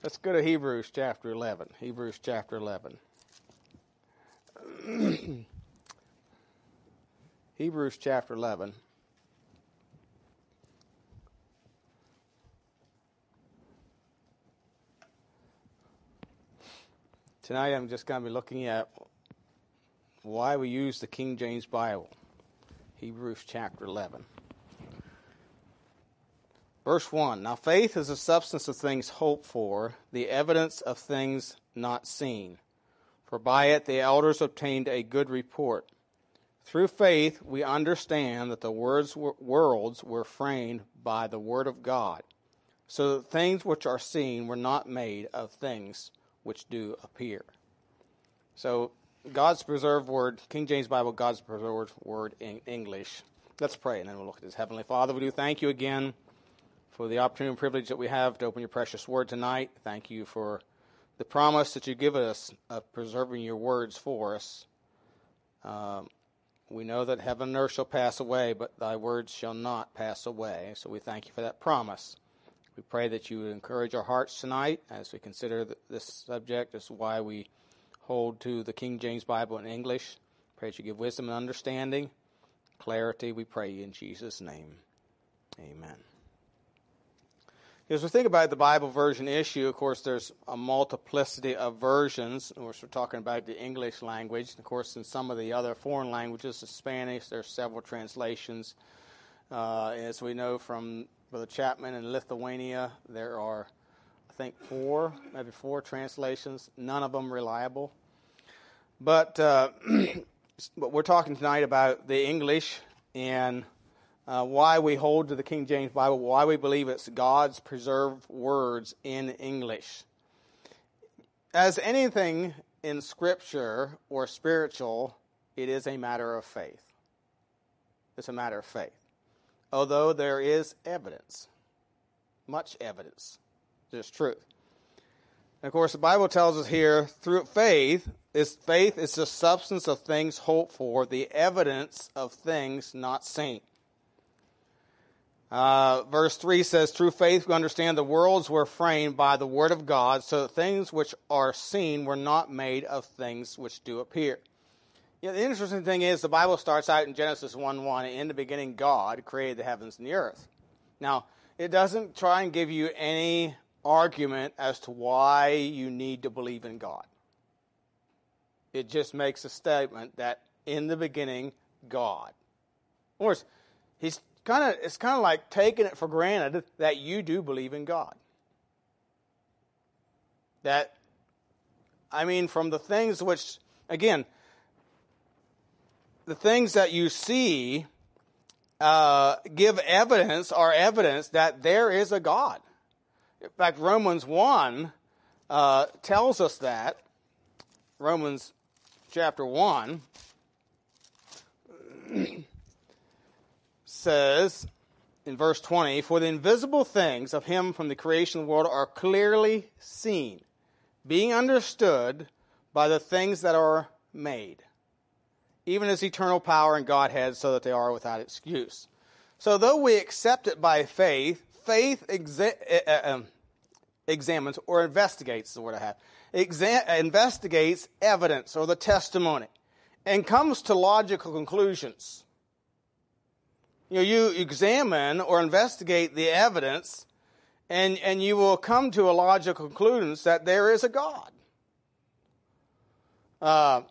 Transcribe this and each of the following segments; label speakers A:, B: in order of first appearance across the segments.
A: Let's go to Hebrews chapter 11. Hebrews chapter 11. Hebrews chapter 11. Tonight I'm just going to be looking at why we use the King James Bible. Hebrews chapter 11. Verse 1 Now faith is the substance of things hoped for, the evidence of things not seen. For by it the elders obtained a good report. Through faith we understand that the words, worlds were framed by the word of God, so that things which are seen were not made of things which do appear. So God's preserved word, King James Bible, God's preserved word in English. Let's pray and then we'll look at this. Heavenly Father, we do thank you again for the opportunity and privilege that we have to open your precious word tonight. Thank you for the promise that you give us of preserving your words for us. Um, we know that heaven and earth shall pass away, but thy words shall not pass away. So we thank you for that promise. We pray that you would encourage our hearts tonight as we consider this subject. This is why we hold to the King James Bible in English. Pray that you give wisdom and understanding, clarity. We pray in Jesus' name. Amen. As we think about the Bible version issue, of course, there's a multiplicity of versions. Of course, we're talking about the English language. Of course, in some of the other foreign languages, the Spanish, there's several translations. Uh, as we know from Brother Chapman in Lithuania, there are I think, four, maybe four translations, none of them reliable. But, uh, but we're talking tonight about the English and uh, why we hold to the King James Bible, why we believe it's God's preserved words in English. As anything in Scripture or spiritual, it is a matter of faith. It's a matter of faith. Although there is evidence, much evidence there's truth. And of course, the Bible tells us here through faith is faith is the substance of things hoped for, the evidence of things not seen. Uh, verse 3 says, Through faith we understand the worlds were framed by the word of God, so that things which are seen were not made of things which do appear. You know, the interesting thing is the Bible starts out in Genesis 1 1, in the beginning God created the heavens and the earth. Now, it doesn't try and give you any argument as to why you need to believe in God. It just makes a statement that in the beginning, God. Of course, he's kind of it's kind of like taking it for granted that you do believe in God. That I mean, from the things which, again, the things that you see uh, give evidence, are evidence that there is a God. In fact, Romans 1 uh, tells us that. Romans chapter 1 says in verse 20, For the invisible things of him from the creation of the world are clearly seen, being understood by the things that are made, even as eternal power and Godhead, so that they are without excuse. So, though we accept it by faith, faith exa- uh, um, examines or investigates the word I have exa- investigates evidence or the testimony and comes to logical conclusions. You know, you examine or investigate the evidence and, and you will come to a logical conclusion that there is a God. Uh,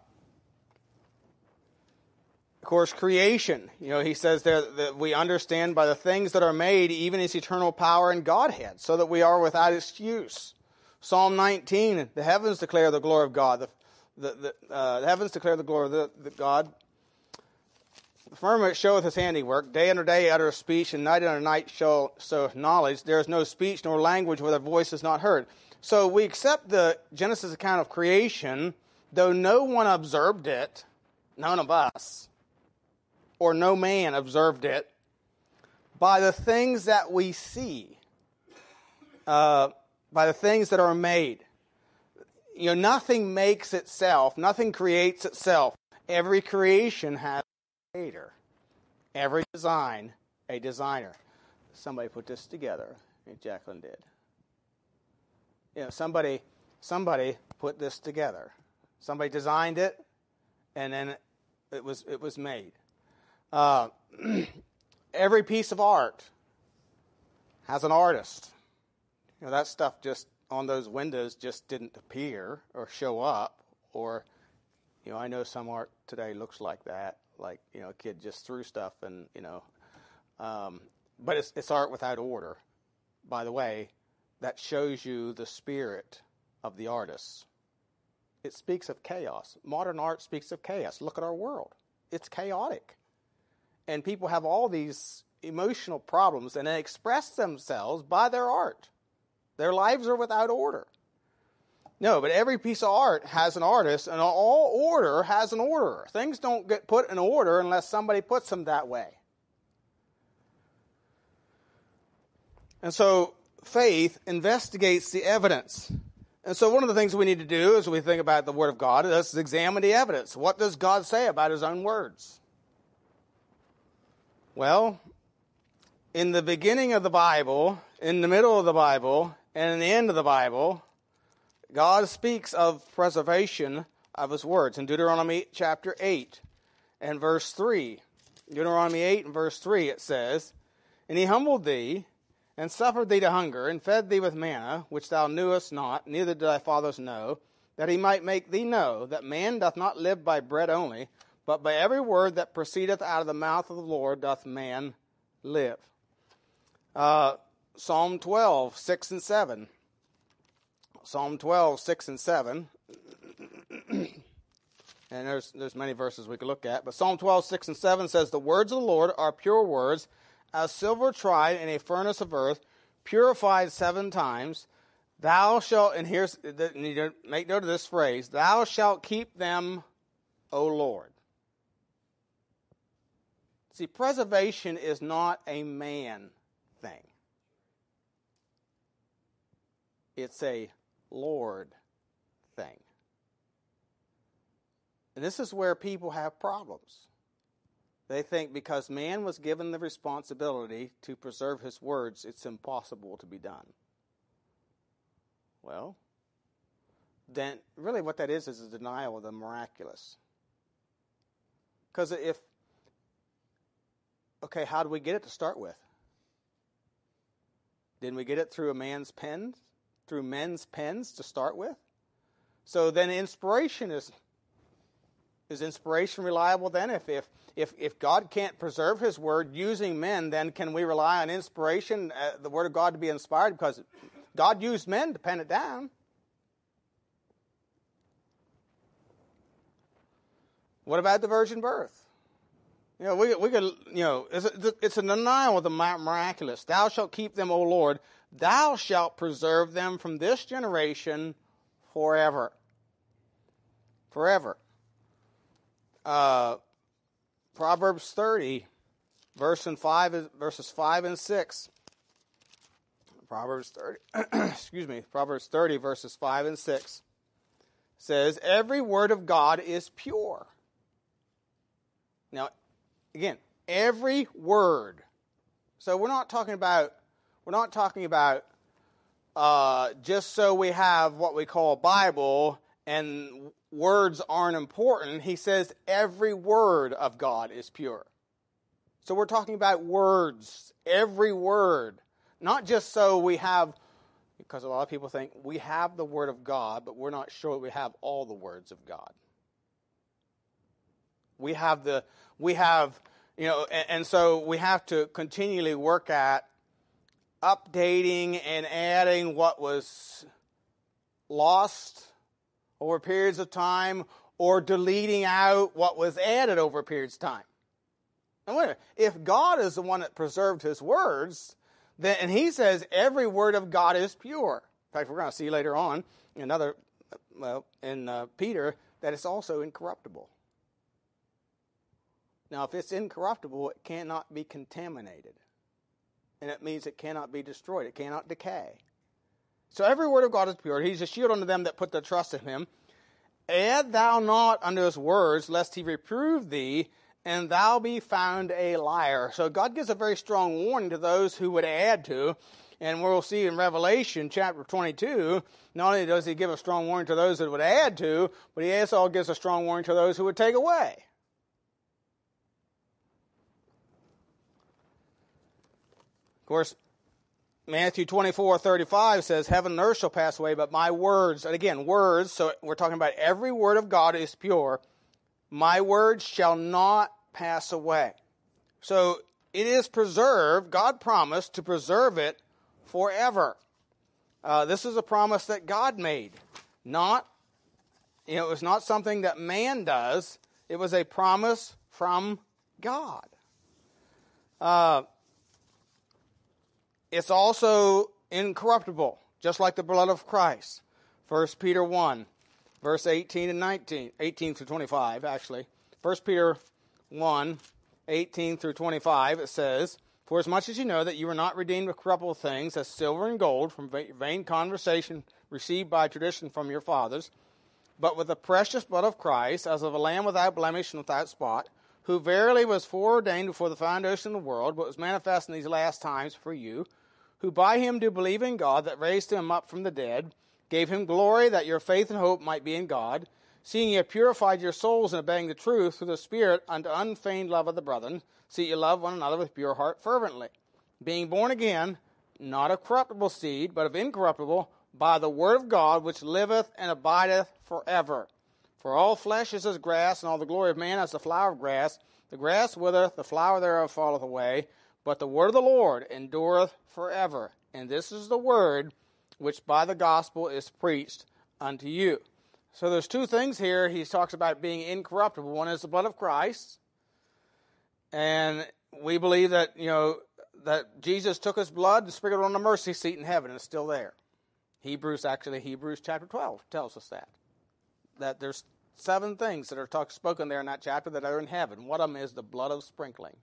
A: of course, creation. You know, he says there that we understand by the things that are made, even his eternal power and Godhead, so that we are without excuse. Psalm 19, the heavens declare the glory of God. The, the, the, uh, the heavens declare the glory of the, the God. The firmament showeth his handiwork. Day under day uttereth speech, and night under night show, so knowledge. There is no speech nor language where the voice is not heard. So we accept the Genesis account of creation, though no one observed it, none of us or no man observed it, by the things that we see, uh, by the things that are made. You know, nothing makes itself, nothing creates itself. Every creation has creator. Every design, a designer. Somebody put this together. Jacqueline did. You know, somebody somebody put this together. Somebody designed it, and then it was it was made. Uh, every piece of art has an artist. You know, that stuff just on those windows just didn't appear or show up or you know, I know some art today looks like that, like, you know, a kid just threw stuff and, you know, um, but it's, it's art without order. By the way, that shows you the spirit of the artists. It speaks of chaos. Modern art speaks of chaos. Look at our world. It's chaotic. And people have all these emotional problems and they express themselves by their art. Their lives are without order. No, but every piece of art has an artist, and all order has an orderer. Things don't get put in order unless somebody puts them that way. And so faith investigates the evidence. And so one of the things we need to do as we think about the Word of God is examine the evidence. What does God say about His own words? Well, in the beginning of the Bible, in the middle of the Bible, and in the end of the Bible, God speaks of preservation of his words in Deuteronomy chapter 8 and verse 3. Deuteronomy 8 and verse 3 it says, And he humbled thee, and suffered thee to hunger, and fed thee with manna, which thou knewest not, neither did thy fathers know, that he might make thee know that man doth not live by bread only, but by every word that proceedeth out of the mouth of the Lord doth man live. Uh, Psalm 12, 6 and 7. Psalm 12, 6 and 7. and there's, there's many verses we could look at. But Psalm 12, 6 and 7 says, The words of the Lord are pure words, as silver tried in a furnace of earth, purified seven times. Thou shalt, and here's, make note of this phrase, thou shalt keep them, O Lord. See, preservation is not a man thing. It's a Lord thing. And this is where people have problems. They think because man was given the responsibility to preserve his words, it's impossible to be done. Well, then really what that is is a denial of the miraculous. Because if, okay, how do we get it to start with? Didn't we get it through a man's pen? Through men's pens to start with. So then inspiration is is inspiration reliable then? If, if, if, if God can't preserve His Word using men, then can we rely on inspiration, uh, the Word of God, to be inspired? Because God used men to pen it down. What about the virgin birth? You know, we, we could, you know, it's a, it's a denial of the miraculous. Thou shalt keep them, O Lord, Thou shalt preserve them from this generation forever. Forever. Uh, Proverbs 30, verse and five, verses 5 and 6. Proverbs 30, excuse me, Proverbs 30, verses 5 and 6 says, Every word of God is pure. Now, again, every word. So we're not talking about we're not talking about uh, just so we have what we call a Bible and words aren't important. He says every word of God is pure. So we're talking about words, every word, not just so we have, because a lot of people think we have the Word of God, but we're not sure we have all the words of God. We have the, we have, you know, and, and so we have to continually work at updating and adding what was lost over periods of time or deleting out what was added over periods of time. And if God is the one that preserved his words, then and he says every word of God is pure. In fact, we're going to see later on in another well in uh, Peter that it's also incorruptible. Now, if it's incorruptible, it cannot be contaminated and it means it cannot be destroyed, it cannot decay. So every word of God is pure. He's a shield unto them that put their trust in him. Add thou not unto his words, lest he reprove thee, and thou be found a liar. So God gives a very strong warning to those who would add to. And we'll see in Revelation chapter 22, not only does he give a strong warning to those that would add to, but he also gives a strong warning to those who would take away. Of course, Matthew 24, 35 says, Heaven and earth shall pass away, but my words, and again, words, so we're talking about every word of God is pure. My words shall not pass away. So it is preserved. God promised to preserve it forever. Uh, this is a promise that God made, not, you know, it was not something that man does. It was a promise from God. Uh, it's also incorruptible, just like the blood of Christ. 1 Peter 1, verse 18 and 19, 18 through 25, actually. 1 Peter 1, 18 through 25, it says, For as much as you know that you were not redeemed with corruptible things, as silver and gold, from vain conversation received by tradition from your fathers, but with the precious blood of Christ, as of a lamb without blemish and without spot, who verily was foreordained before the foundation of the world, but was manifest in these last times for you, who by him do believe in God that raised him up from the dead, gave him glory that your faith and hope might be in God, seeing ye have purified your souls in obeying the truth through the Spirit unto unfeigned love of the brethren, see ye love one another with pure heart fervently, being born again, not of corruptible seed, but of incorruptible, by the word of God which liveth and abideth forever. For all flesh is as grass, and all the glory of man as the flower of grass. The grass withereth, the flower thereof falleth away, but the word of the Lord endureth forever. And this is the word which by the gospel is preached unto you. So there's two things here. He talks about being incorruptible. One is the blood of Christ. And we believe that, you know, that Jesus took his blood and sprinkled on the mercy seat in heaven and it's still there. Hebrews, actually, Hebrews chapter 12 tells us that. That there's seven things that are talk, spoken there in that chapter that are in heaven. One of them is the blood of sprinkling.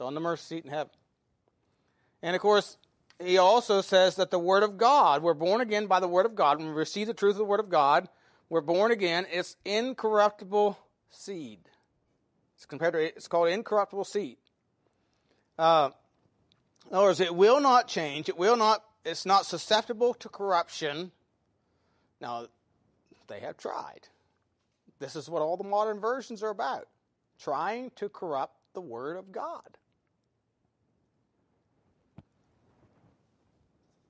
A: On the mercy seat in heaven. And of course, he also says that the Word of God, we're born again by the Word of God. When we receive the truth of the Word of God, we're born again. It's incorruptible seed. It's compared to it's called incorruptible seed. Uh, in other words, it will not change. It will not. It's not susceptible to corruption. Now, they have tried. This is what all the modern versions are about: trying to corrupt the Word of God.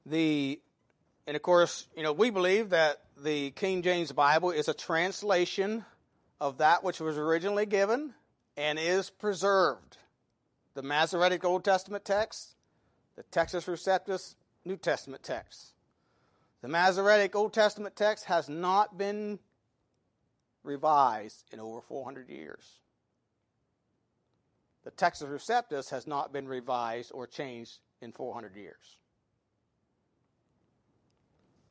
A: The and of course, you know, we believe that the King James Bible is a translation of that which was originally given and is preserved. The Masoretic Old Testament text, the Textus Receptus New Testament text. The Masoretic Old Testament text has not been revised in over 400 years. The Textus Receptus has not been revised or changed in 400 years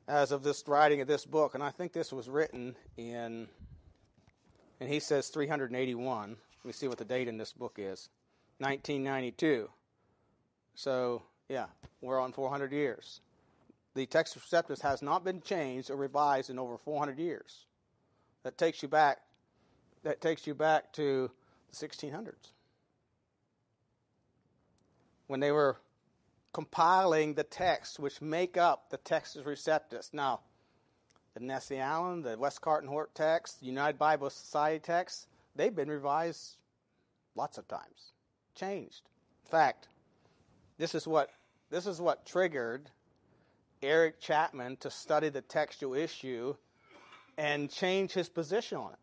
A: as of this writing of this book, and I think this was written in, and he says 381. Let me see what the date in this book is 1992. So, yeah, we're on 400 years. The Textus Receptus has not been changed or revised in over 400 years. That takes you back. That takes you back to the 1600s when they were compiling the texts which make up the Textus Receptus. Now, the Nestle Aland, the Westcott Hort text, the United Bible Society text, they've been revised lots of times, changed. In fact, this is what this is what triggered Eric Chapman to study the textual issue and change his position on it.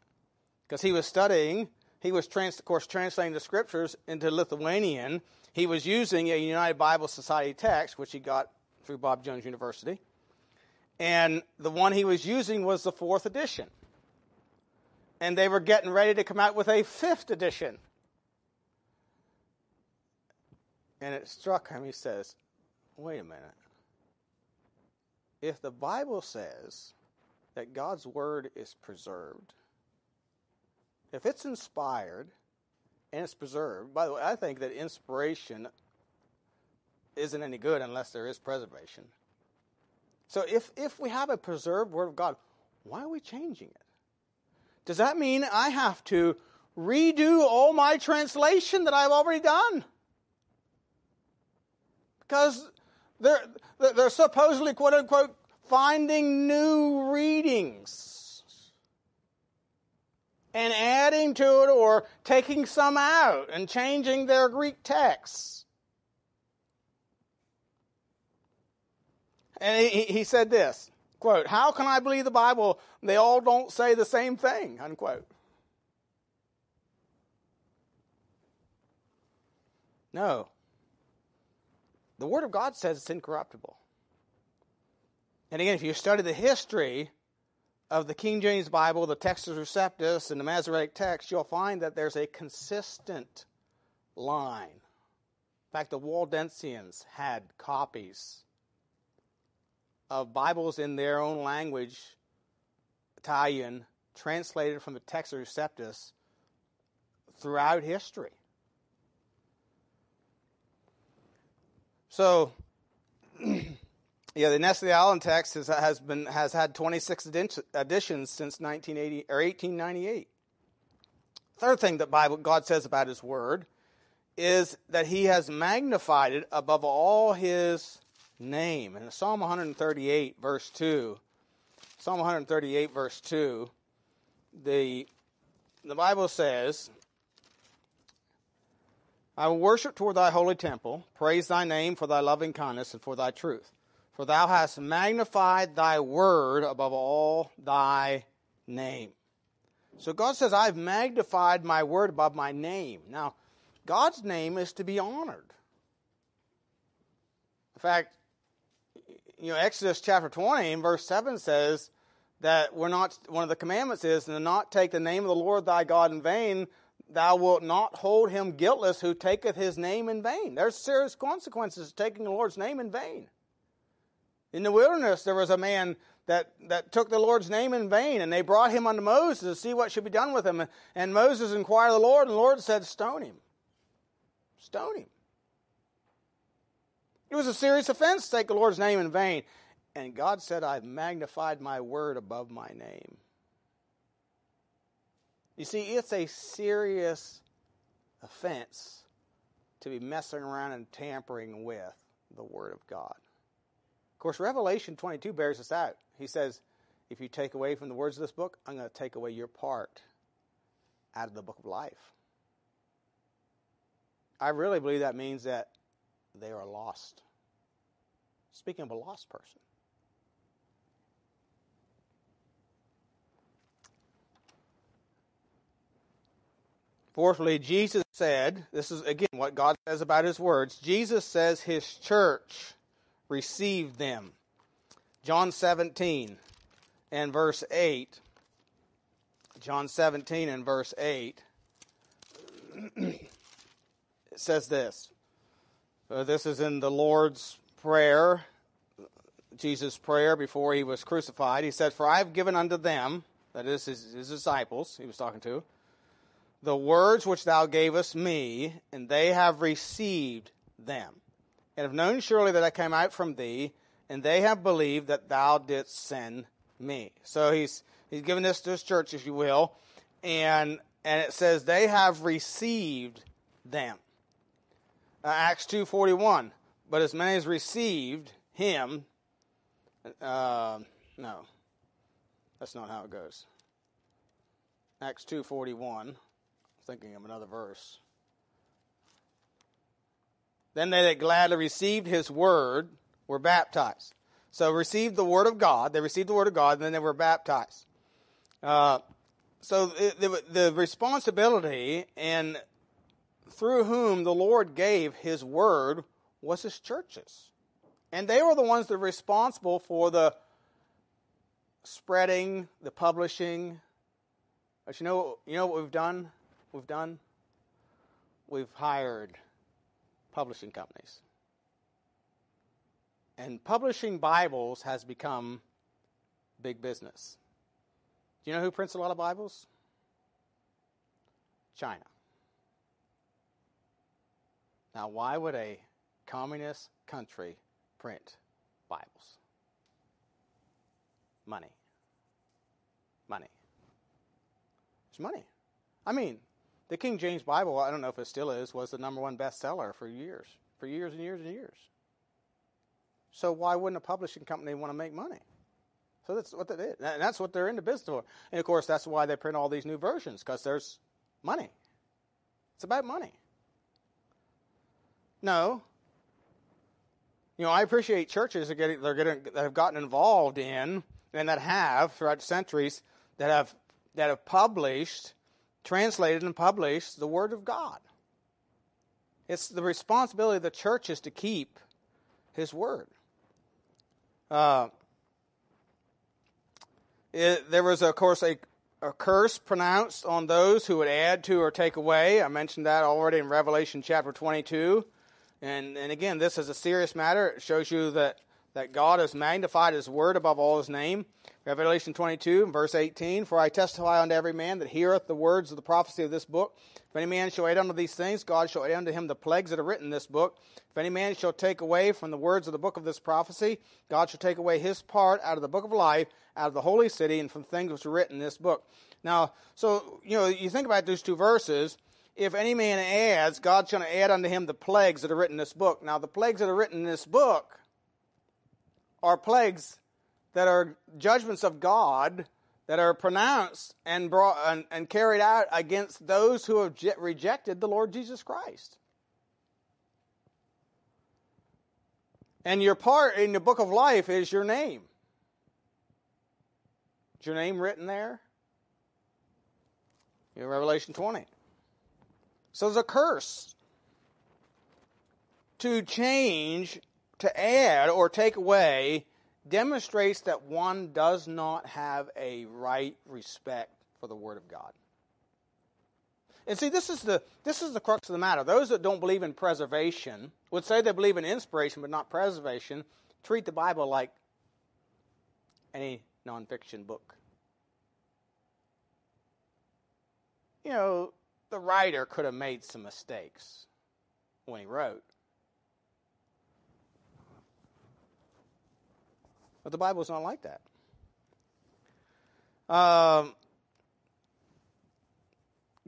A: Because he was studying, he was, trans, of course, translating the scriptures into Lithuanian, he was using a United Bible Society text, which he got through Bob Jones University. And the one he was using was the fourth edition. And they were getting ready to come out with a fifth edition. And it struck him, he says, wait a minute. If the Bible says that God's Word is preserved, if it's inspired, and it's preserved. By the way, I think that inspiration isn't any good unless there is preservation. So if, if we have a preserved Word of God, why are we changing it? Does that mean I have to redo all my translation that I've already done? Because they're, they're supposedly, quote unquote, finding new readings and adding to it or taking some out and changing their Greek texts. And he, he said this quote, How can I believe the Bible? They all don't say the same thing, unquote. No. The Word of God says it's incorruptible. And again, if you study the history of the King James Bible, the Textus Receptus, and the Masoretic text, you'll find that there's a consistent line. In fact, the Waldensians had copies of Bibles in their own language, Italian, translated from the Textus Receptus throughout history. So, yeah, the Nest of the Island text has, has been has had 26 editions since 1980 or 1898. Third thing that Bible God says about His Word is that He has magnified it above all His name. In Psalm 138, verse 2, Psalm 138, verse 2, the, the Bible says, I will worship toward thy holy temple, praise thy name for thy loving kindness and for thy truth. For thou hast magnified thy word above all thy name. So God says, I've magnified my word above my name. Now, God's name is to be honored. In fact, you know, Exodus chapter 20 and verse 7 says that we're not, one of the commandments is to not take the name of the Lord thy God in vain. Thou wilt not hold him guiltless who taketh his name in vain. There's serious consequences to taking the Lord's name in vain. In the wilderness, there was a man that, that took the Lord's name in vain, and they brought him unto Moses to see what should be done with him. And Moses inquired of the Lord, and the Lord said, Stone him. Stone him. It was a serious offense to take the Lord's name in vain. And God said, I've magnified my word above my name. You see, it's a serious offense to be messing around and tampering with the Word of God. Of course, Revelation 22 bears this out. He says, if you take away from the words of this book, I'm going to take away your part out of the book of life. I really believe that means that they are lost. Speaking of a lost person. Fourthly, Jesus said, this is again what God says about his words. Jesus says his church received them. John 17 and verse 8. John 17 and verse 8. it says this uh, this is in the Lord's Prayer, Jesus' prayer before he was crucified. He said, For I have given unto them, that is his, his disciples, he was talking to, the words which thou gavest me, and they have received them, and have known surely that I came out from thee, and they have believed that thou didst send me. So he's he's given this to his church, if you will, and and it says they have received them. Uh, Acts 2.41, but as many as received him, uh, no, that's not how it goes. Acts 2.41, thinking of another verse. Then they that gladly received his word were baptized. So received the word of God. They received the word of God, and then they were baptized. Uh, so the, the, responsibility and through whom the Lord gave his word was his churches. And they were the ones that were responsible for the spreading, the publishing. But you know, you know what we've done? We've done? We've hired publishing companies. And publishing Bibles has become big business. Do you know who prints a lot of Bibles? China. Now, why would a communist country print Bibles? Money. Money. It's money. I mean, the King James Bible, I don't know if it still is, was the number one bestseller for years, for years and years and years. So why wouldn't a publishing company want to make money? So that's what they did. And that's what they're in the business for. And of course, that's why they print all these new versions, because there's money. It's about money. No. You know, I appreciate churches that, getting, they're getting, that have gotten involved in and that have throughout centuries that have that have published, translated and published the Word of God. It's the responsibility of the church is to keep His Word. Uh, it, there was, of course, a, a curse pronounced on those who would add to or take away. I mentioned that already in Revelation chapter 22. And, and again, this is a serious matter. It shows you that, that God has magnified His word above all His name. Revelation 22, verse 18 For I testify unto every man that heareth the words of the prophecy of this book. If any man shall add unto these things, God shall add unto him the plagues that are written in this book. If any man shall take away from the words of the book of this prophecy, God shall take away his part out of the book of life, out of the holy city, and from things which are written in this book. Now, so, you know, you think about these two verses. If any man adds, God's going to add unto him the plagues that are written in this book. Now, the plagues that are written in this book are plagues that are judgments of God that are pronounced and, brought, and, and carried out against those who have je- rejected the Lord Jesus Christ. And your part in the book of life is your name. Is your name written there? In Revelation 20. So there's a curse to change, to add, or take away demonstrates that one does not have a right respect for the Word of God. And see, this is the this is the crux of the matter. Those that don't believe in preservation would say they believe in inspiration but not preservation. Treat the Bible like any nonfiction book. You know, the writer could have made some mistakes when he wrote. But the Bible is not like that. Um,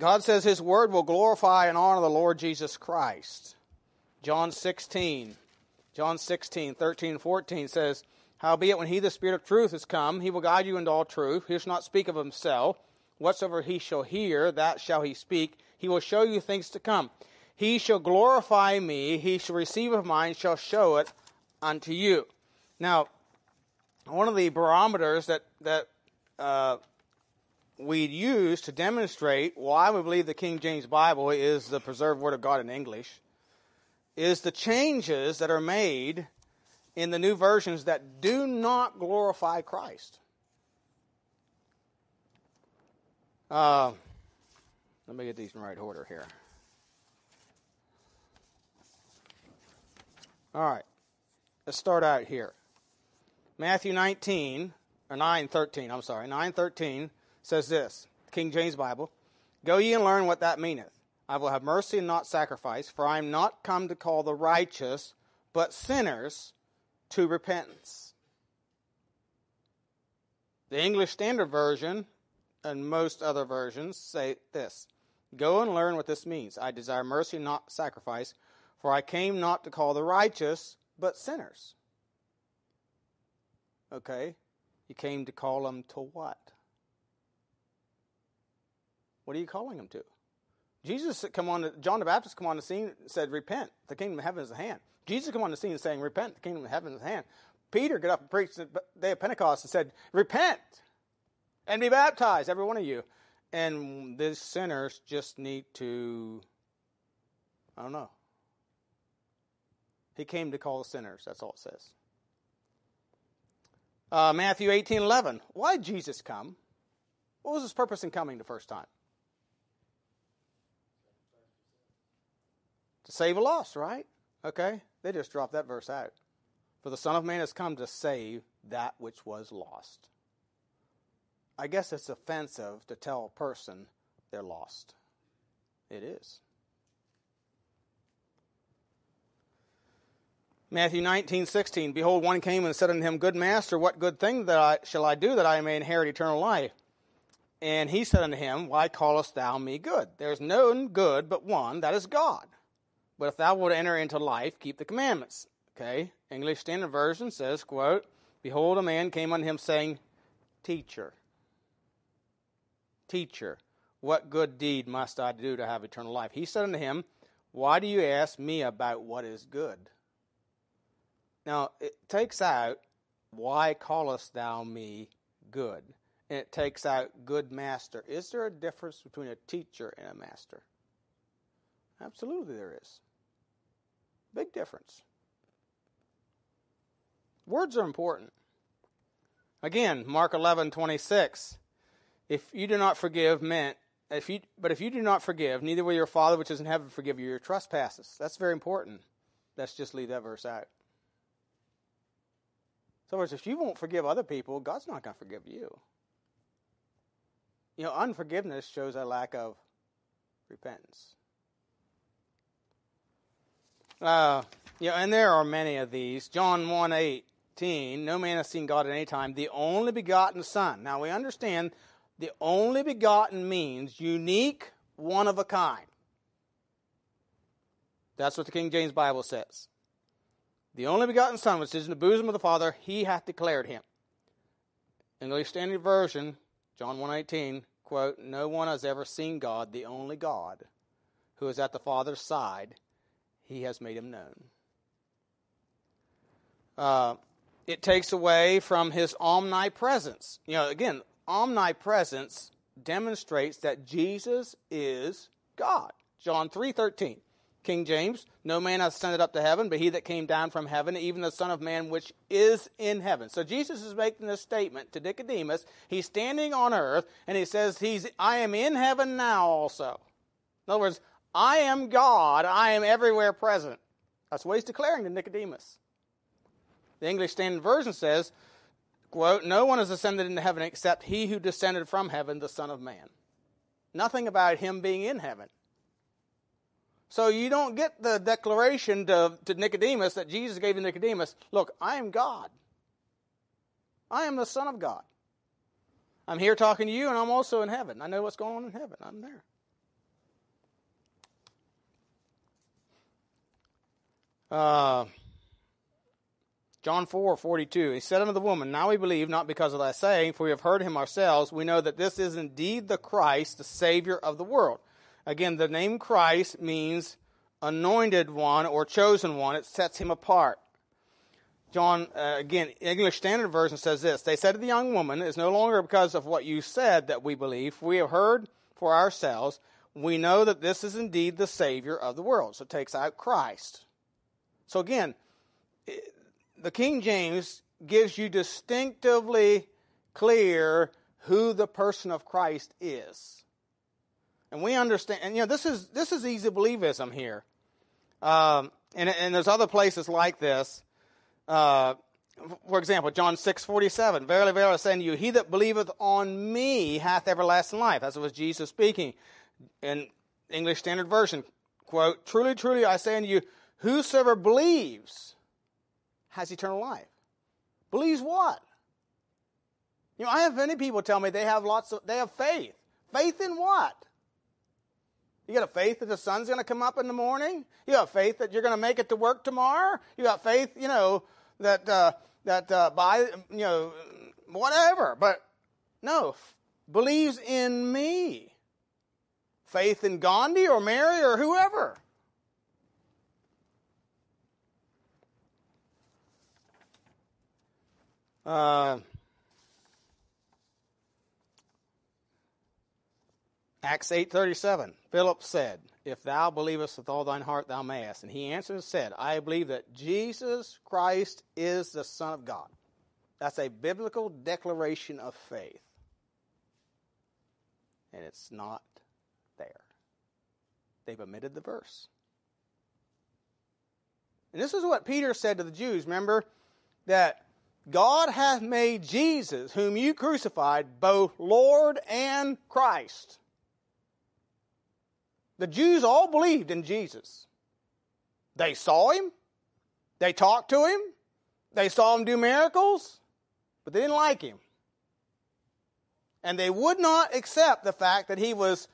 A: God says His Word will glorify and honor the Lord Jesus Christ. John 16, John 16, 13, 14 says, Howbeit, when He, the Spirit of truth, is come, He will guide you into all truth. He shall not speak of Himself. Whatsoever He shall hear, that shall He speak. He will show you things to come. He shall glorify me. He shall receive of mine, shall show it unto you. Now, one of the barometers that that uh, we'd use to demonstrate why we believe the King James Bible is the preserved Word of God in English is the changes that are made in the new versions that do not glorify Christ. Uh, let me get these in right order here. All right, let's start out here. Matthew 19, or 9, 13, I'm sorry, 9, 13 says this, King James Bible, Go ye and learn what that meaneth. I will have mercy and not sacrifice, for I am not come to call the righteous, but sinners to repentance. The English Standard Version and most other versions say this Go and learn what this means. I desire mercy, not sacrifice, for I came not to call the righteous, but sinners. Okay? You came to call them to what? What are you calling them to? Jesus come on. John the Baptist come on the scene and said, "Repent, the kingdom of heaven is at hand." Jesus come on the scene and saying, "Repent, the kingdom of heaven is at hand." Peter got up and preached the day of Pentecost and said, "Repent and be baptized, every one of you." And these sinners just need to, I don't know. He came to call the sinners. That's all it says. Uh, Matthew 18 11. Why did Jesus come? What was his purpose in coming the first time? To save a lost, right? Okay? They just dropped that verse out. For the Son of Man has come to save that which was lost. I guess it's offensive to tell a person they're lost. It is. Matthew 19, 16. Behold, one came and said unto him, Good master, what good thing that I, shall I do that I may inherit eternal life? And he said unto him, Why callest thou me good? There is none good but one, that is God. But if thou wilt enter into life, keep the commandments. Okay? English Standard Version says, quote, Behold, a man came unto him saying, Teacher, teacher, what good deed must I do to have eternal life? He said unto him, Why do you ask me about what is good? Now, it takes out, Why callest thou me good? And it takes out good master. Is there a difference between a teacher and a master? Absolutely, there is. Big difference. Words are important. Again, Mark 11, 26. If you do not forgive men, if you, but if you do not forgive, neither will your Father which is in heaven forgive you your trespasses. That's very important. Let's just leave that verse out. So, in other words, if you won't forgive other people, God's not going to forgive you. You know, unforgiveness shows a lack of repentance. Uh, know, and there are many of these. John 1 18, no man has seen God at any time, the only begotten Son. Now we understand the only begotten means unique, one of a kind. That's what the King James Bible says. The only begotten Son, which is in the bosom of the Father, he hath declared him. English Standard Version, John 1.18, quote, No one has ever seen God, the only God, who is at the Father's side, he has made him known. Uh, it takes away from his omnipresence. You know, again, omnipresence demonstrates that Jesus is God. John 3:13. King James, no man ascended up to heaven, but he that came down from heaven, even the Son of Man which is in heaven. So Jesus is making this statement to Nicodemus. He's standing on earth, and he says, he's, I am in heaven now also. In other words, I am God. I am everywhere present. That's what he's declaring to Nicodemus. The English Standard Version says, quote, No one has ascended into heaven except he who descended from heaven, the Son of Man. Nothing about him being in heaven. So you don't get the declaration to, to Nicodemus that Jesus gave to Nicodemus look, I am God. I am the Son of God. I'm here talking to you, and I'm also in heaven. I know what's going on in heaven. I'm there. Uh, John 4, 42. He said unto the woman, Now we believe, not because of thy saying, for we have heard him ourselves. We know that this is indeed the Christ, the Savior of the world. Again, the name Christ means anointed one or chosen one. It sets him apart. John, uh, again, English Standard Version says this. They said to the young woman, It's no longer because of what you said that we believe. We have heard for ourselves. We know that this is indeed the Savior of the world. So it takes out Christ. So again, the King James gives you distinctively clear who the person of Christ is. And we understand, and you know, this is, this is easy believism here. Um, and, and there's other places like this. Uh, for example, John 6, 47. Verily, verily, I say unto you, he that believeth on me hath everlasting life. That was Jesus speaking. In English Standard Version, quote, Truly, truly, I say unto you, Whosoever believes has eternal life. Believes what? You know, I have many people tell me they have lots of, they have faith. Faith in what? You got a faith that the sun's going to come up in the morning? You got faith that you're going to make it to work tomorrow? You got faith, you know, that, uh, that, uh, by, you know, whatever. But no, believes in me. Faith in Gandhi or Mary or whoever. Uh, Acts 8:37 Philip said, "If thou believest with all thine heart thou mayest." And he answered and said, "I believe that Jesus Christ is the Son of God." That's a biblical declaration of faith. And it's not there. They've omitted the verse. And this is what Peter said to the Jews, remember that God hath made Jesus, whom you crucified, both Lord and Christ. The Jews all believed in Jesus. They saw him, they talked to him, they saw him do miracles, but they didn't like him. And they would not accept the fact that he was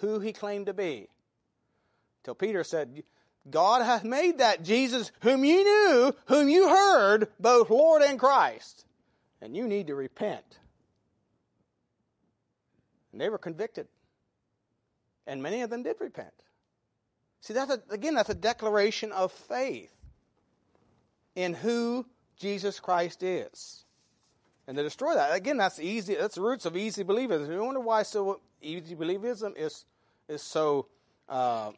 A: who he claimed to be. Till Peter said, God hath made that Jesus whom you knew, whom you heard, both Lord and Christ. And you need to repent. And they were convicted. And many of them did repent. See, that's a, again, that's a declaration of faith in who Jesus Christ is. And to destroy that, again, that's easy. That's the roots of easy believism. You wonder why so easy believism is is so uh,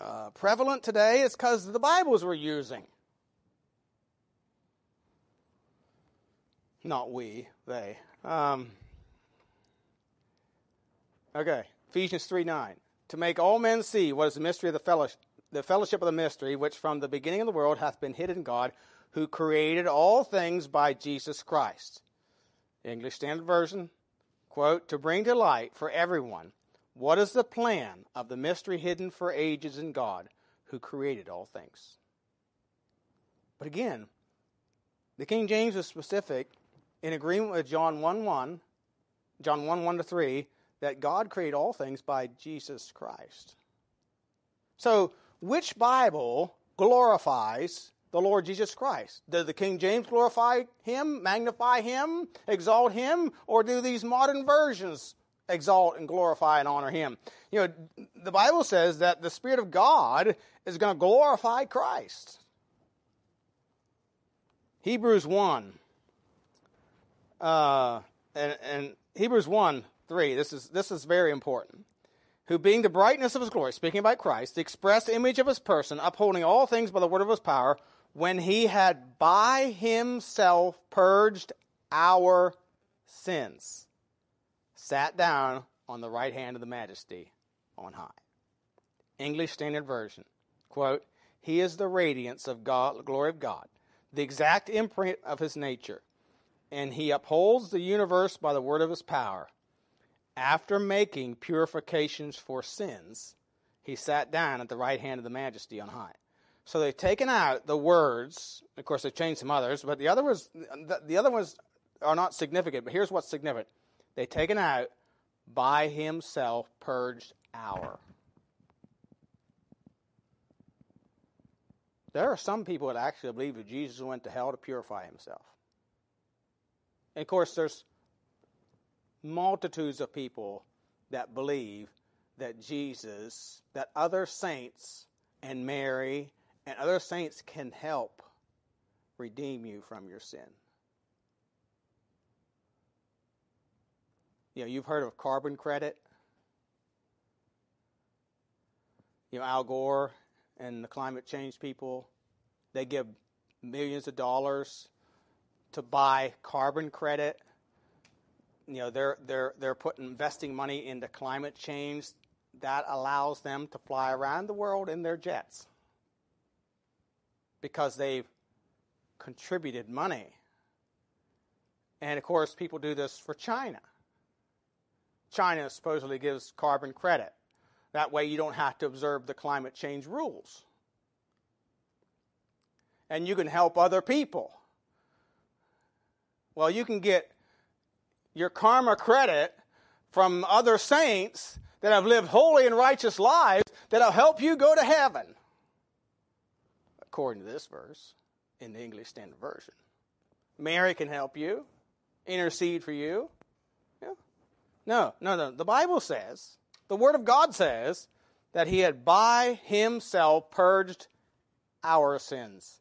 A: uh, prevalent today? It's because the Bibles we're using. Not we, they. Um, okay, Ephesians 3 9. To make all men see what is the mystery of the fellowship, the fellowship of the mystery, which from the beginning of the world hath been hidden in God, who created all things by Jesus Christ. English Standard Version, quote, to bring to light for everyone what is the plan of the mystery hidden for ages in God who created all things. But again, the King James is specific in agreement with John 1 1, John 1 1 to 3, that God created all things by Jesus Christ. So, which Bible glorifies the Lord Jesus Christ? Does the King James glorify him, magnify him, exalt him, or do these modern versions exalt and glorify and honor him? You know, the Bible says that the Spirit of God is going to glorify Christ. Hebrews 1. Uh, and, and Hebrews 1 3, this is, this is very important who being the brightness of his glory, speaking about Christ, the express image of his person, upholding all things by the word of his power, when he had by himself purged our sins, sat down on the right hand of the majesty on high. English Standard Version, quote, He is the radiance of God, the glory of God, the exact imprint of his nature, and he upholds the universe by the word of his power. After making purifications for sins, he sat down at the right hand of the majesty on high. So they've taken out the words. Of course, they've changed some others, but the other ones, the other ones are not significant. But here's what's significant: they've taken out by himself purged our. There are some people that actually believe that Jesus went to hell to purify himself. And of course, there's multitudes of people that believe that Jesus, that other saints and Mary and other saints can help redeem you from your sin. You know, you've heard of carbon credit. You know, Al Gore and the climate change people, they give millions of dollars to buy carbon credit. You know, they're they're they're putting investing money into climate change that allows them to fly around the world in their jets because they've contributed money. And of course, people do this for China. China supposedly gives carbon credit. That way, you don't have to observe the climate change rules. And you can help other people. Well, you can get your karma credit from other saints that have lived holy and righteous lives that'll help you go to heaven according to this verse in the English Standard Version. Mary can help you, intercede for you. Yeah. No, no, no. The Bible says, the Word of God says, that He had by Himself purged our sins.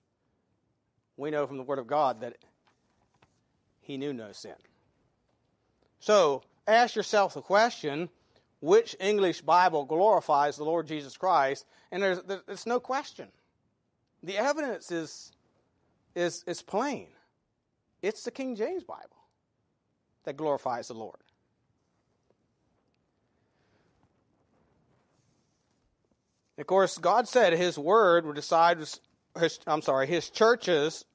A: We know from the Word of God that He knew no sin. So, ask yourself the question which English Bible glorifies the Lord Jesus Christ? And there's, there's no question. The evidence is, is, is plain. It's the King James Bible that glorifies the Lord. Of course, God said His word would decide. His, I'm sorry, His churches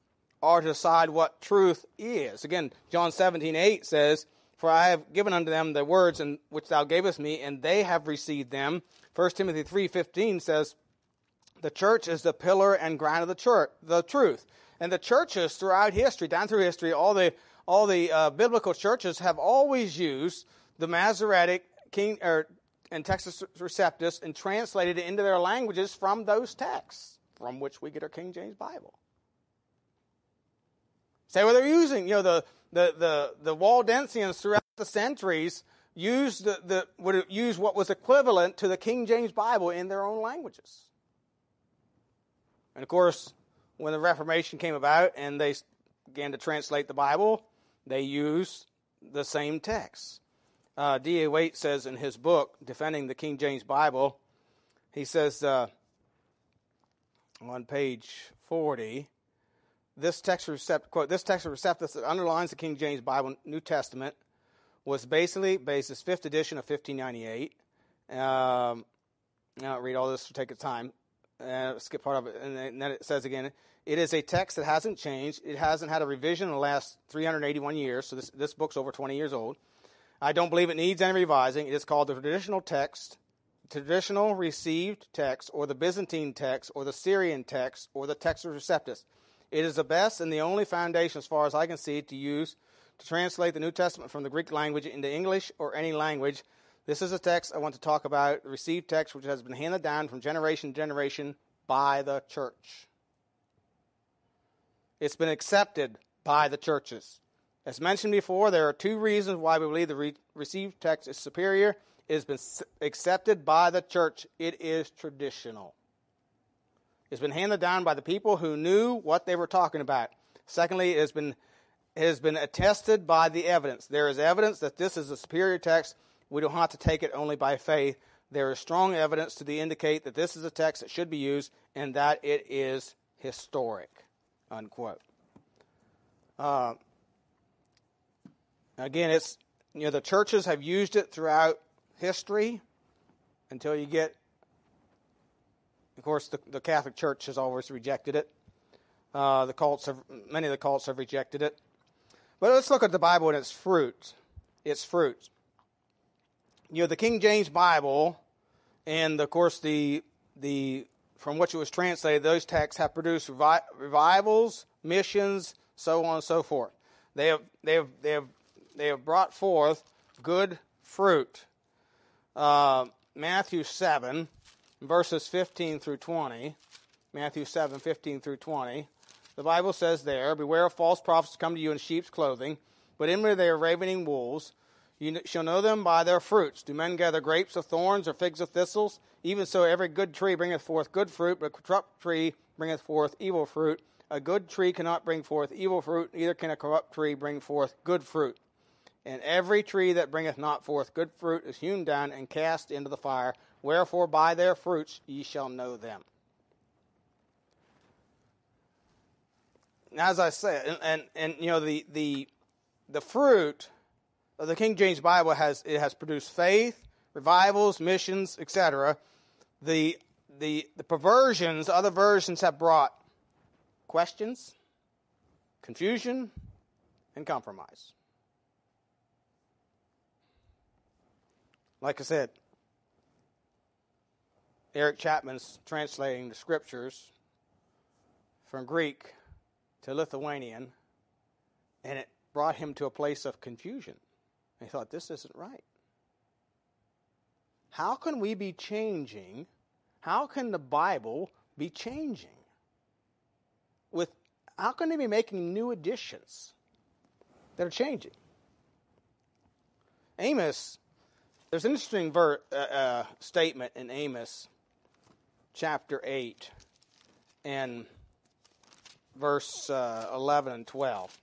A: are to decide what truth is. Again, John 17, 8 says, For I have given unto them the words in which thou gavest me, and they have received them. 1 Timothy 3.15 says, the church is the pillar and ground of the church, the truth. And the churches throughout history, down through history, all the all the uh, biblical churches have always used the Masoretic King or and Textus Receptus and translated it into their languages from those texts, from which we get our King James Bible. Say what they're using. You know, the, the, the, the Waldensians throughout the centuries used the, the, would use what was equivalent to the King James Bible in their own languages. And of course, when the Reformation came about and they began to translate the Bible, they used the same text. Uh, D.A. Waite says in his book, Defending the King James Bible, he says uh, on page 40, this text recept, quote, this Textus Receptus that underlines the King James Bible New Testament was basically Beza's fifth edition of 1598. Um, I'll read all this to take its time. Uh, skip part of it, and then it says again, it is a text that hasn't changed. It hasn't had a revision in the last 381 years. So this this book's over 20 years old. I don't believe it needs any revising. It is called the traditional text, traditional received text, or the Byzantine text, or the Syrian text, or the Textus Receptus. It is the best and the only foundation, as far as I can see, to use to translate the New Testament from the Greek language into English or any language. This is a text I want to talk about, the received text, which has been handed down from generation to generation by the church. It's been accepted by the churches. As mentioned before, there are two reasons why we believe the re- received text is superior. It has been accepted by the church. It is traditional. It's been handed down by the people who knew what they were talking about. Secondly, it has been, it has been attested by the evidence. There is evidence that this is a superior text. We don't have to take it only by faith. There is strong evidence to indicate that this is a text that should be used and that it is historic. Unquote. Uh, again, it's you know the churches have used it throughout history until you get of course, the, the Catholic Church has always rejected it. Uh, the cults have, many of the cults have rejected it. But let's look at the Bible and its fruit. Its fruit. You know, the King James Bible, and of course the the from which it was translated, those texts have produced revi- revivals, missions, so on and so forth. They have they have they have they have brought forth good fruit. Uh, Matthew seven verses 15 through 20, Matthew 7, 15 through 20, the Bible says there, Beware of false prophets come to you in sheep's clothing, but inwardly they are ravening wolves. You shall know them by their fruits. Do men gather grapes of thorns or figs of thistles? Even so, every good tree bringeth forth good fruit, but a corrupt tree bringeth forth evil fruit. A good tree cannot bring forth evil fruit, neither can a corrupt tree bring forth good fruit. And every tree that bringeth not forth good fruit is hewn down and cast into the fire. Wherefore, by their fruits ye shall know them. As I said, and, and, and you know, the, the, the fruit of the King James Bible has, it has produced faith, revivals, missions, etc. The, the, the perversions, other versions have brought questions, confusion, and compromise. Like I said, Eric Chapman's translating the scriptures from Greek to Lithuanian, and it brought him to a place of confusion. he thought, this isn't right. How can we be changing? How can the Bible be changing? With how can they be making new additions that are changing? Amos, there's an interesting ver, uh, uh, statement in Amos chapter 8 and verse uh, 11 and 12.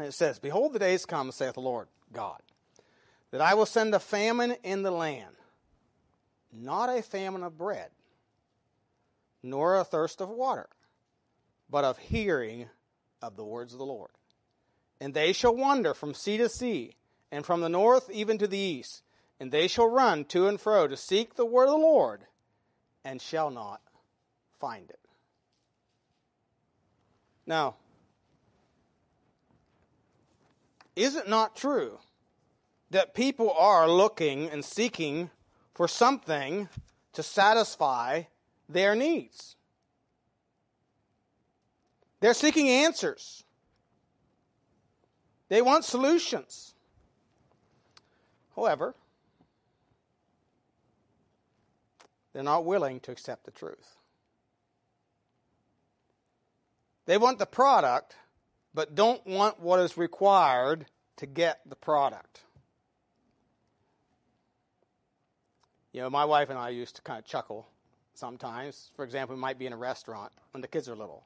A: It says, Behold, the days come, saith the Lord God, that I will send a famine in the land, not a famine of bread, nor a thirst of water, but of hearing of the words of the Lord. And they shall wander from sea to sea, and from the north even to the east, and they shall run to and fro to seek the word of the Lord and shall not find it. Now, is it not true that people are looking and seeking for something to satisfy their needs? They're seeking answers. They want solutions. However, they're not willing to accept the truth. They want the product, but don't want what is required to get the product. You know, my wife and I used to kind of chuckle sometimes. For example, we might be in a restaurant when the kids are little.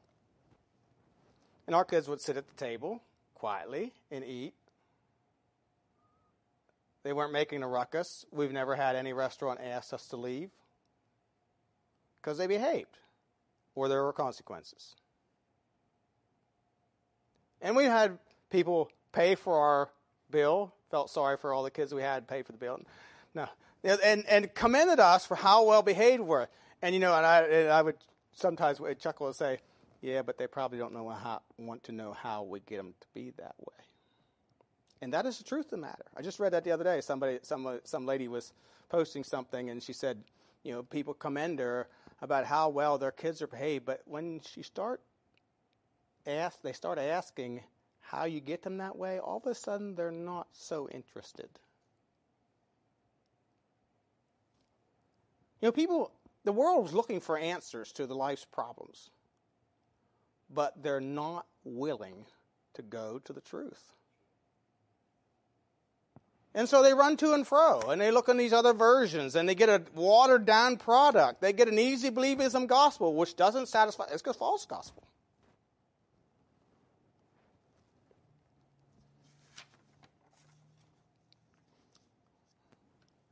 A: And our kids would sit at the table quietly and eat. They weren't making a ruckus. We've never had any restaurant ask us to leave because they behaved or there were consequences. And we had people pay for our bill, felt sorry for all the kids we had, paid for the bill. No. And, and commended us for how well behaved we were. And, you know, and I, and I would sometimes uh, chuckle and say, yeah, but they probably don't know how, want to know how we get them to be that way. And that is the truth of the matter. I just read that the other day. Somebody, some, some lady was posting something, and she said, you know, people commend her about how well their kids are behaved, but when she start ask, they start asking how you get them that way, all of a sudden they're not so interested. You know, people, the world is looking for answers to the life's problems, but they're not willing to go to the truth. And so they run to and fro and they look in these other versions and they get a watered down product. They get an easy believism gospel, which doesn't satisfy, it's a false gospel.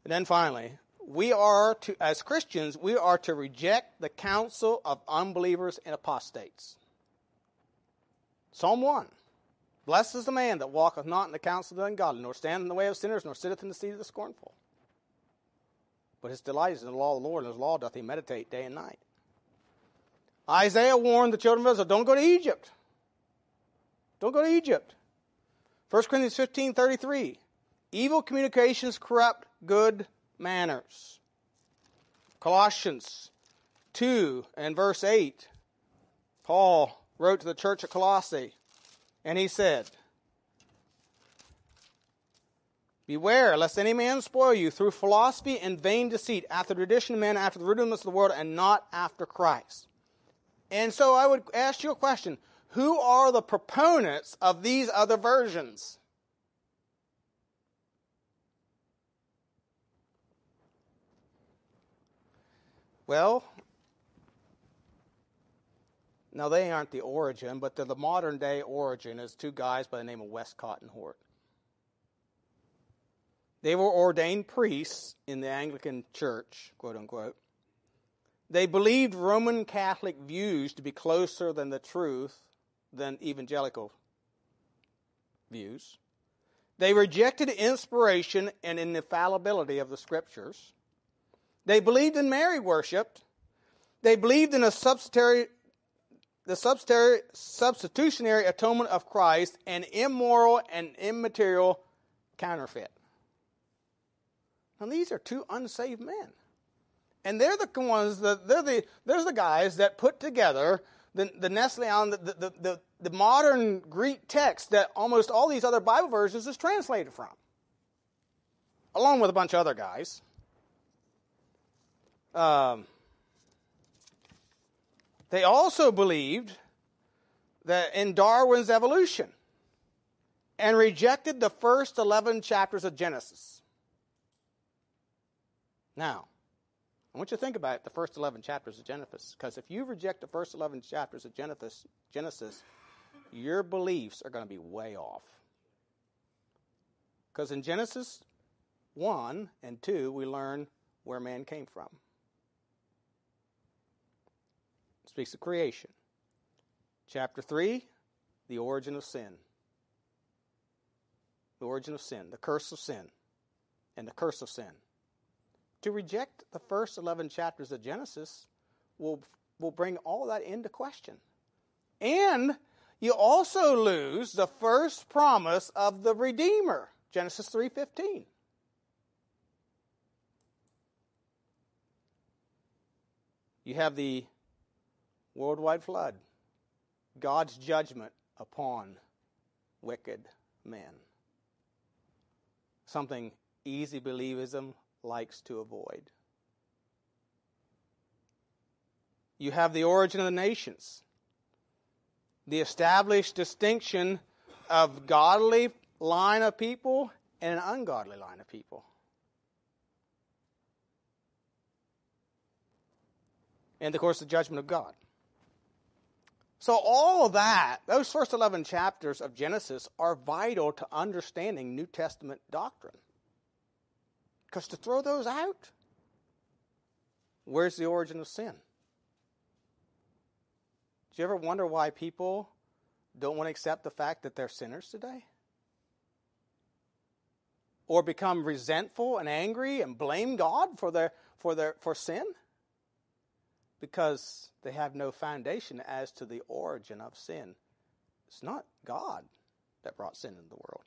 A: And then finally, we are to, as Christians, we are to reject the counsel of unbelievers and apostates. Psalm 1. Blessed is the man that walketh not in the counsel of the ungodly, nor standeth in the way of sinners, nor sitteth in the seat of the scornful. But his delight is in the law of the Lord, and his law doth he meditate day and night. Isaiah warned the children of Israel, don't go to Egypt. Don't go to Egypt. 1 Corinthians 15, 33. Evil communications corrupt good manners. Colossians 2 and verse 8. Paul wrote to the church at Colossae, and he said, Beware lest any man spoil you through philosophy and vain deceit, after the tradition of men, after the rudiments of the world, and not after Christ. And so I would ask you a question Who are the proponents of these other versions? Well, now they aren't the origin, but they're the modern day origin is two guys by the name of Westcott and Hort. They were ordained priests in the Anglican Church, quote unquote. They believed Roman Catholic views to be closer than the truth than evangelical views. They rejected inspiration and infallibility of the scriptures. They believed in Mary worship. They believed in a substitutionary, the substitutionary atonement of Christ, an immoral and immaterial counterfeit. Now these are two unsaved men. And they're the ones that they're the there's the guys that put together the, the Nestle-Aland, the, the, the, the modern Greek text that almost all these other Bible versions is translated from. Along with a bunch of other guys. Um, they also believed that in Darwin's evolution and rejected the first 11 chapters of Genesis. Now, I want you to think about the first 11 chapters of Genesis, because if you reject the first 11 chapters of Genesis, Genesis your beliefs are going to be way off. Because in Genesis 1 and 2, we learn where man came from speaks of creation. Chapter 3, the origin of sin. The origin of sin, the curse of sin, and the curse of sin. To reject the first 11 chapters of Genesis will, will bring all that into question. And you also lose the first promise of the Redeemer, Genesis 3:15. You have the worldwide flood, God's judgment upon wicked men. Something easy believism likes to avoid. You have the origin of the nations, the established distinction of godly line of people and an ungodly line of people. And of course, the judgment of God. So, all of that, those first 11 chapters of Genesis are vital to understanding New Testament doctrine. Because to throw those out, where's the origin of sin? Do you ever wonder why people don't want to accept the fact that they're sinners today? Or become resentful and angry and blame God for their for their for sin? Because they have no foundation as to the origin of sin. It's not God that brought sin into the world.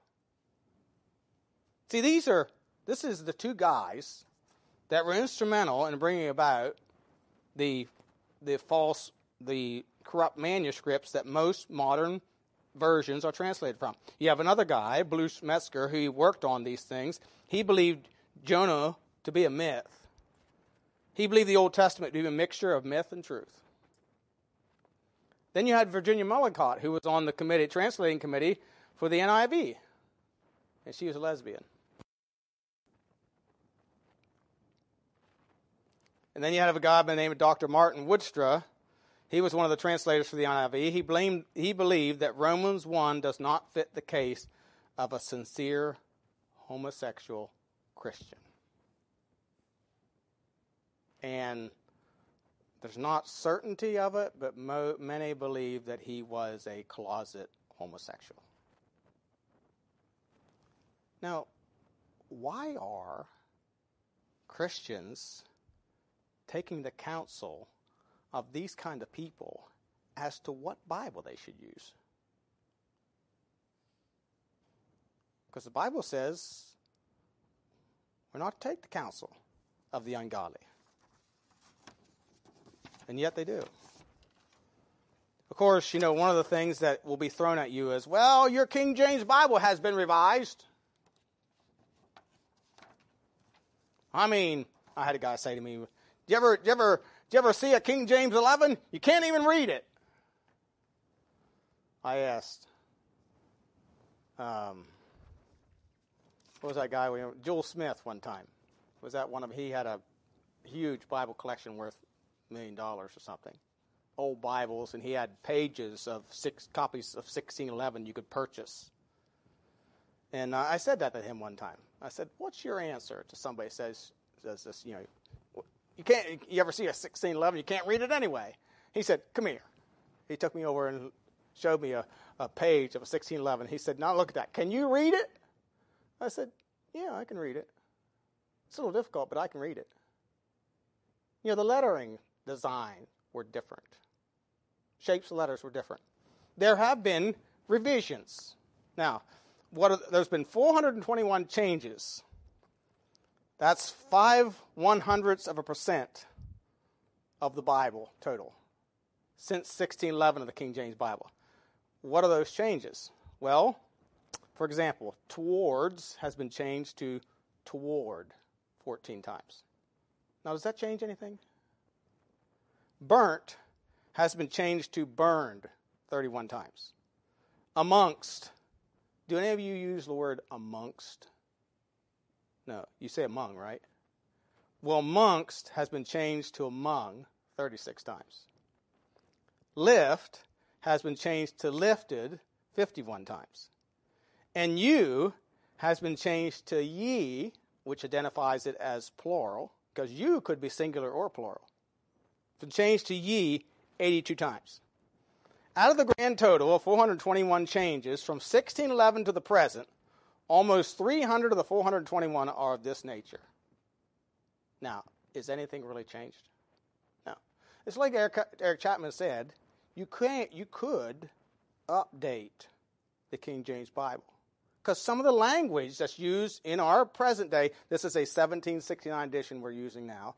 A: See, these are this is the two guys that were instrumental in bringing about the the false the corrupt manuscripts that most modern versions are translated from. You have another guy, Bruce Metzger, who worked on these things. He believed Jonah to be a myth. He believed the Old Testament to be a mixture of myth and truth. Then you had Virginia Mollenkott, who was on the committee, translating committee for the NIV, and she was a lesbian. And then you have a guy by the name of Dr. Martin Woudstra, he was one of the translators for the NIV. He, blamed, he believed that Romans 1 does not fit the case of a sincere homosexual Christian. And there's not certainty of it, but mo- many believe that he was a closet homosexual. Now, why are Christians taking the counsel of these kind of people as to what Bible they should use. Because the Bible says we're not to take the counsel of the ungodly. And yet they do. Of course, you know, one of the things that will be thrown at you is, well, your King James Bible has been revised. I mean, I had a guy say to me, do you ever, do you ever do you ever see a King James 11? You can't even read it. I asked, um, what was that guy? Joel Smith one time. Was that one of, he had a huge Bible collection worth million dollars or something. Old Bibles, and he had pages of six copies of 1611 you could purchase. And I said that to him one time. I said, "What's your answer to somebody says says this? You know, you can't, you ever see a 1611? You can't read it anyway. He said, Come here. He took me over and showed me a, a page of a 1611. He said, Now look at that. Can you read it? I said, Yeah, I can read it. It's a little difficult, but I can read it. You know, the lettering design were different, shapes of letters were different. There have been revisions. Now, are, there's been 421 changes that's five one hundredths of a percent of the Bible total since 1611 of the King James Bible. What are those changes? Well, for example, towards has been changed to toward 14 times. Now, does that change anything? Burnt has been changed to burned 31 times. Amongst. Do any of you use the word amongst? No, you say among, right? Well, amongst has been changed to among 36 times. Lift has been changed to lifted 51 times. And you has been changed to ye, which identifies it as plural, because you could be singular or plural. It's been changed to ye 82 times. Out of the grand total of 421 changes from 1611 to the present, Almost 300 of the 421 are of this nature. Now, is anything really changed? No. It's like Eric, Eric Chapman said, you can't you could update the King James Bible. Because some of the language that's used in our present day, this is a 1769 edition we're using now.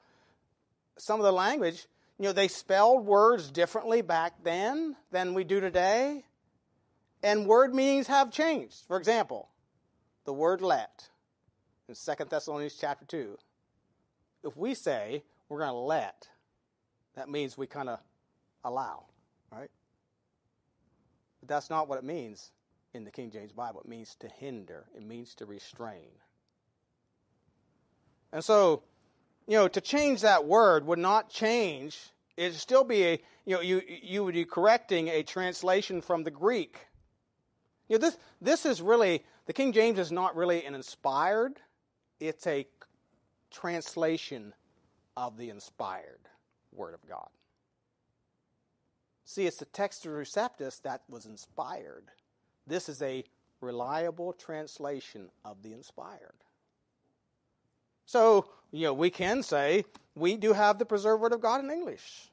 A: Some of the language, you know, they spelled words differently back then than we do today. And word meanings have changed. For example, the word let in 2 Thessalonians chapter 2, if we say we're going to let, that means we kind of allow, right? But that's not what it means in the King James Bible. It means to hinder, it means to restrain. And so, you know, to change that word would not change. It'd still be a, you know, you, you would be correcting a translation from the Greek. You know, this, this is really, the King James is not really an inspired, it's a translation of the inspired Word of God. See, it's the Textus Receptus that was inspired. This is a reliable translation of the inspired. So, you know, we can say we do have the preserved Word of God in English.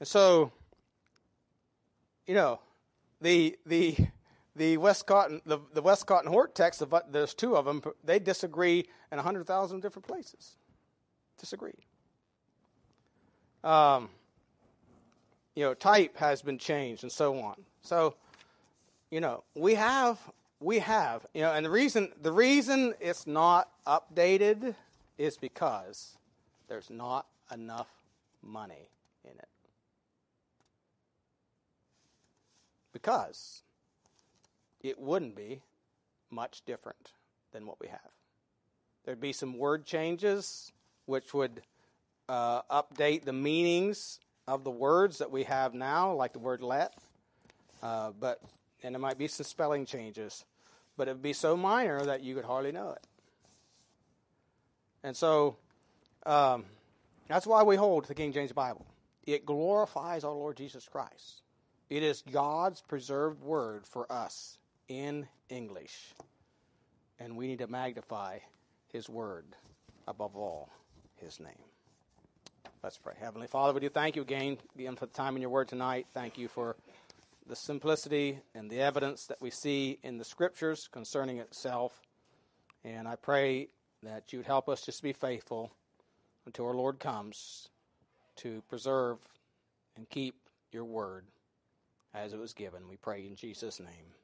A: And so, you know, the the the Westcott and the, the Westcott and Hort text, there's two of them, they disagree in 100,000 different places. Disagree. Um, you know, type has been changed and so on. So, you know, we have, we have, you know, and the reason, the reason it's not updated is because there's not enough money in it. Because it wouldn't be much different than what we have. There'd be some word changes which would uh, update the meanings of the words that we have now, like the word let. Uh, but and there might be some spelling changes, but it would be so minor that you could hardly know it. And so um, that's why we hold the King James Bible. It glorifies our Lord Jesus Christ. It is God's preserved word for us in English. And we need to magnify His Word above all His name. Let's pray. Heavenly Father, we do thank you again, for the time in your Word tonight. Thank you for the simplicity and the evidence that we see in the Scriptures concerning itself. And I pray that you would help us just to be faithful until our Lord comes to preserve and keep your Word as it was given. We pray in Jesus' name.